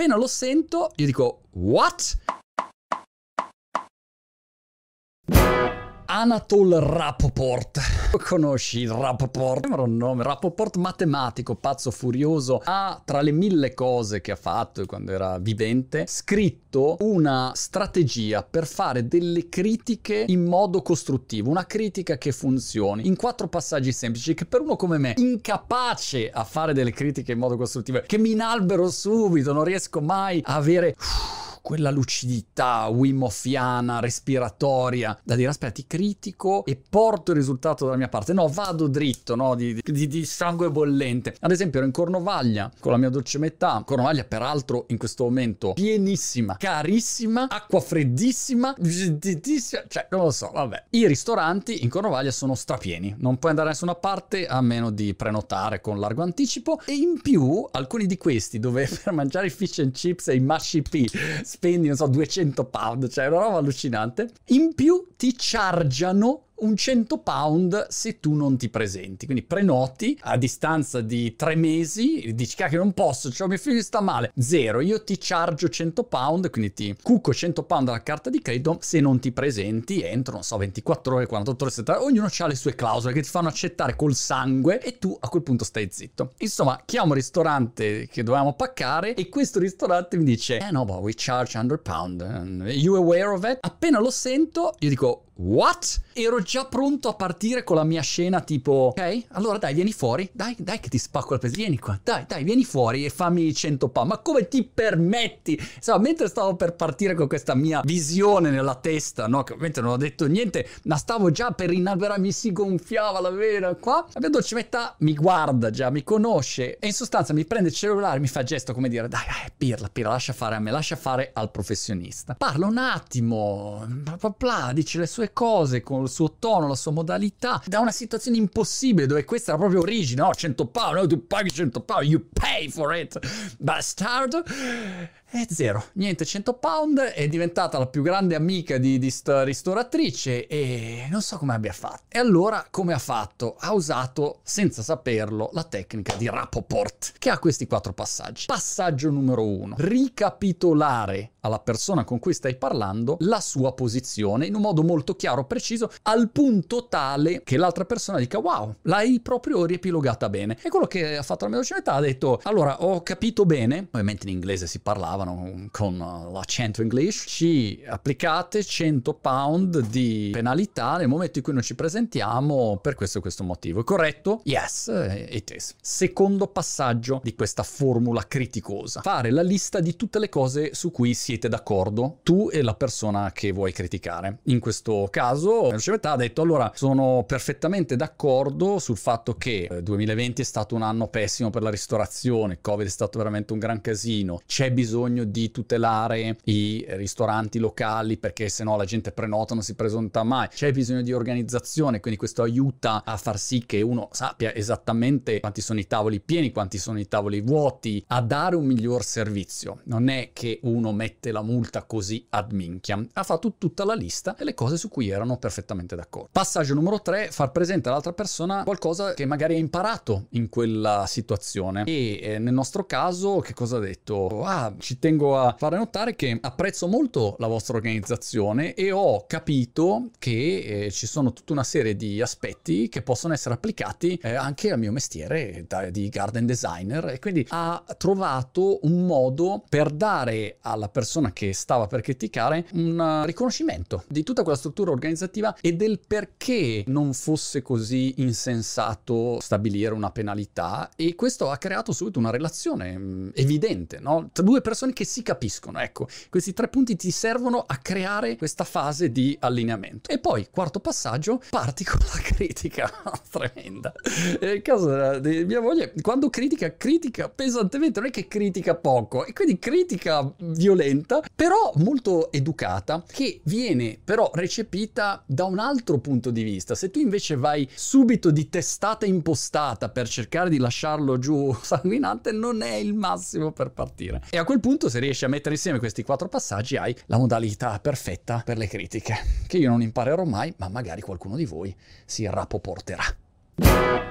appena lo sento, io dico, what? Anatol Rapoport. Conosci il Rapoport? Sembra un nome. Rapoport matematico, pazzo furioso. Ha tra le mille cose che ha fatto quando era vivente, scritto una strategia per fare delle critiche in modo costruttivo. Una critica che funzioni. In quattro passaggi semplici che per uno come me, incapace a fare delle critiche in modo costruttivo, che mi inalbero subito, non riesco mai a avere quella lucidità wimofiana, respiratoria, da dire aspetta ti critico e porto il risultato dalla mia parte. No, vado dritto, no, di, di, di sangue bollente. Ad esempio ero in Cornovaglia con la mia dolce metà, Cornovaglia peraltro in questo momento pienissima, carissima, acqua freddissima, cioè non lo so, vabbè. I ristoranti in Cornovaglia sono strapieni, non puoi andare da nessuna parte a meno di prenotare con largo anticipo e in più alcuni di questi dove per mangiare i fish and chips e i mashi p spendi, non so, 200 pound, cioè una roba allucinante. In più ti chargiano un 100 pound se tu non ti presenti. Quindi prenoti a distanza di tre mesi, dici che non posso, cioè mio figlio sta male. Zero, io ti chargio 100 pound, quindi ti cucco 100 pound alla carta di credito se non ti presenti entro, non so, 24 ore, 48 ore, 70 Ognuno ha le sue clausole che ti fanno accettare col sangue e tu a quel punto stai zitto. Insomma, chiamo un ristorante che dovevamo paccare e questo ristorante mi dice, eh no, but we charge 100 pound. You aware of it? Appena lo sento, io dico, What? Ero già pronto a partire con la mia scena tipo Ok, allora dai vieni fuori. Dai, dai che ti spacco la pezza Vieni qua, dai, dai, vieni fuori e fammi 100 pa. Ma come ti permetti? Insomma, mentre stavo per partire con questa mia visione nella testa No, che ovviamente non ho detto niente Ma stavo già per inalberare Mi si gonfiava la vena. Qua La mia dolce metà mi guarda già, mi conosce E in sostanza mi prende il cellulare Mi fa gesto come dire Dai, dai, pirla, pirla, lascia fare a me Lascia fare al professionista. Parla un attimo Bla bla bla Dice le sue cose con il suo tono, la sua modalità, da una situazione impossibile dove questa era proprio origine, no? 100 pound, no? tu paghi 100 pound, you pay for it, bastard. E zero, niente, 100 pound, è diventata la più grande amica di, di sta ristoratrice e non so come abbia fatto. E allora come ha fatto? Ha usato, senza saperlo, la tecnica di Rapoport, che ha questi quattro passaggi. Passaggio numero uno, ricapitolare alla persona con cui stai parlando la sua posizione in un modo molto chiaro, preciso, al punto tale che l'altra persona dica wow, l'hai proprio riepilogata bene. E quello che ha fatto la mia docente ha detto, allora ho capito bene, ovviamente in inglese si parlava, parlavano con l'accento English, ci applicate 100 pound di penalità nel momento in cui non ci presentiamo per questo e questo motivo. Corretto? Yes, it is. Secondo passaggio di questa formula criticosa. Fare la lista di tutte le cose su cui siete d'accordo, tu e la persona che vuoi criticare. In questo caso, Civetà ha detto, allora, sono perfettamente d'accordo sul fatto che 2020 è stato un anno pessimo per la ristorazione, Covid è stato veramente un gran casino, c'è bisogno bisogno di tutelare i ristoranti locali perché se no la gente prenota non si presenta mai. C'è bisogno di organizzazione, quindi questo aiuta a far sì che uno sappia esattamente quanti sono i tavoli pieni, quanti sono i tavoli vuoti, a dare un miglior servizio. Non è che uno mette la multa così ad minchia. Ha fatto tutta la lista e le cose su cui erano perfettamente d'accordo. Passaggio numero 3, far presente all'altra persona qualcosa che magari ha imparato in quella situazione. E eh, nel nostro caso, che cosa ha detto? Ah, ci tengo a fare notare che apprezzo molto la vostra organizzazione e ho capito che eh, ci sono tutta una serie di aspetti che possono essere applicati eh, anche al mio mestiere da, di garden designer e quindi ha trovato un modo per dare alla persona che stava per criticare un riconoscimento di tutta quella struttura organizzativa e del perché non fosse così insensato stabilire una penalità e questo ha creato subito una relazione mm, evidente no? tra due persone persone che si capiscono. Ecco, questi tre punti ti servono a creare questa fase di allineamento. E poi, quarto passaggio, parti con la critica tremenda. Il caso di mia moglie, quando critica, critica pesantemente, non è che critica poco, e quindi critica violenta, però molto educata, che viene però recepita da un altro punto di vista. Se tu invece vai subito di testata impostata per cercare di lasciarlo giù sanguinante, non è il massimo per partire. E a quel punto punto, se riesci a mettere insieme questi quattro passaggi, hai la modalità perfetta per le critiche, che io non imparerò mai, ma magari qualcuno di voi si rapoporterà.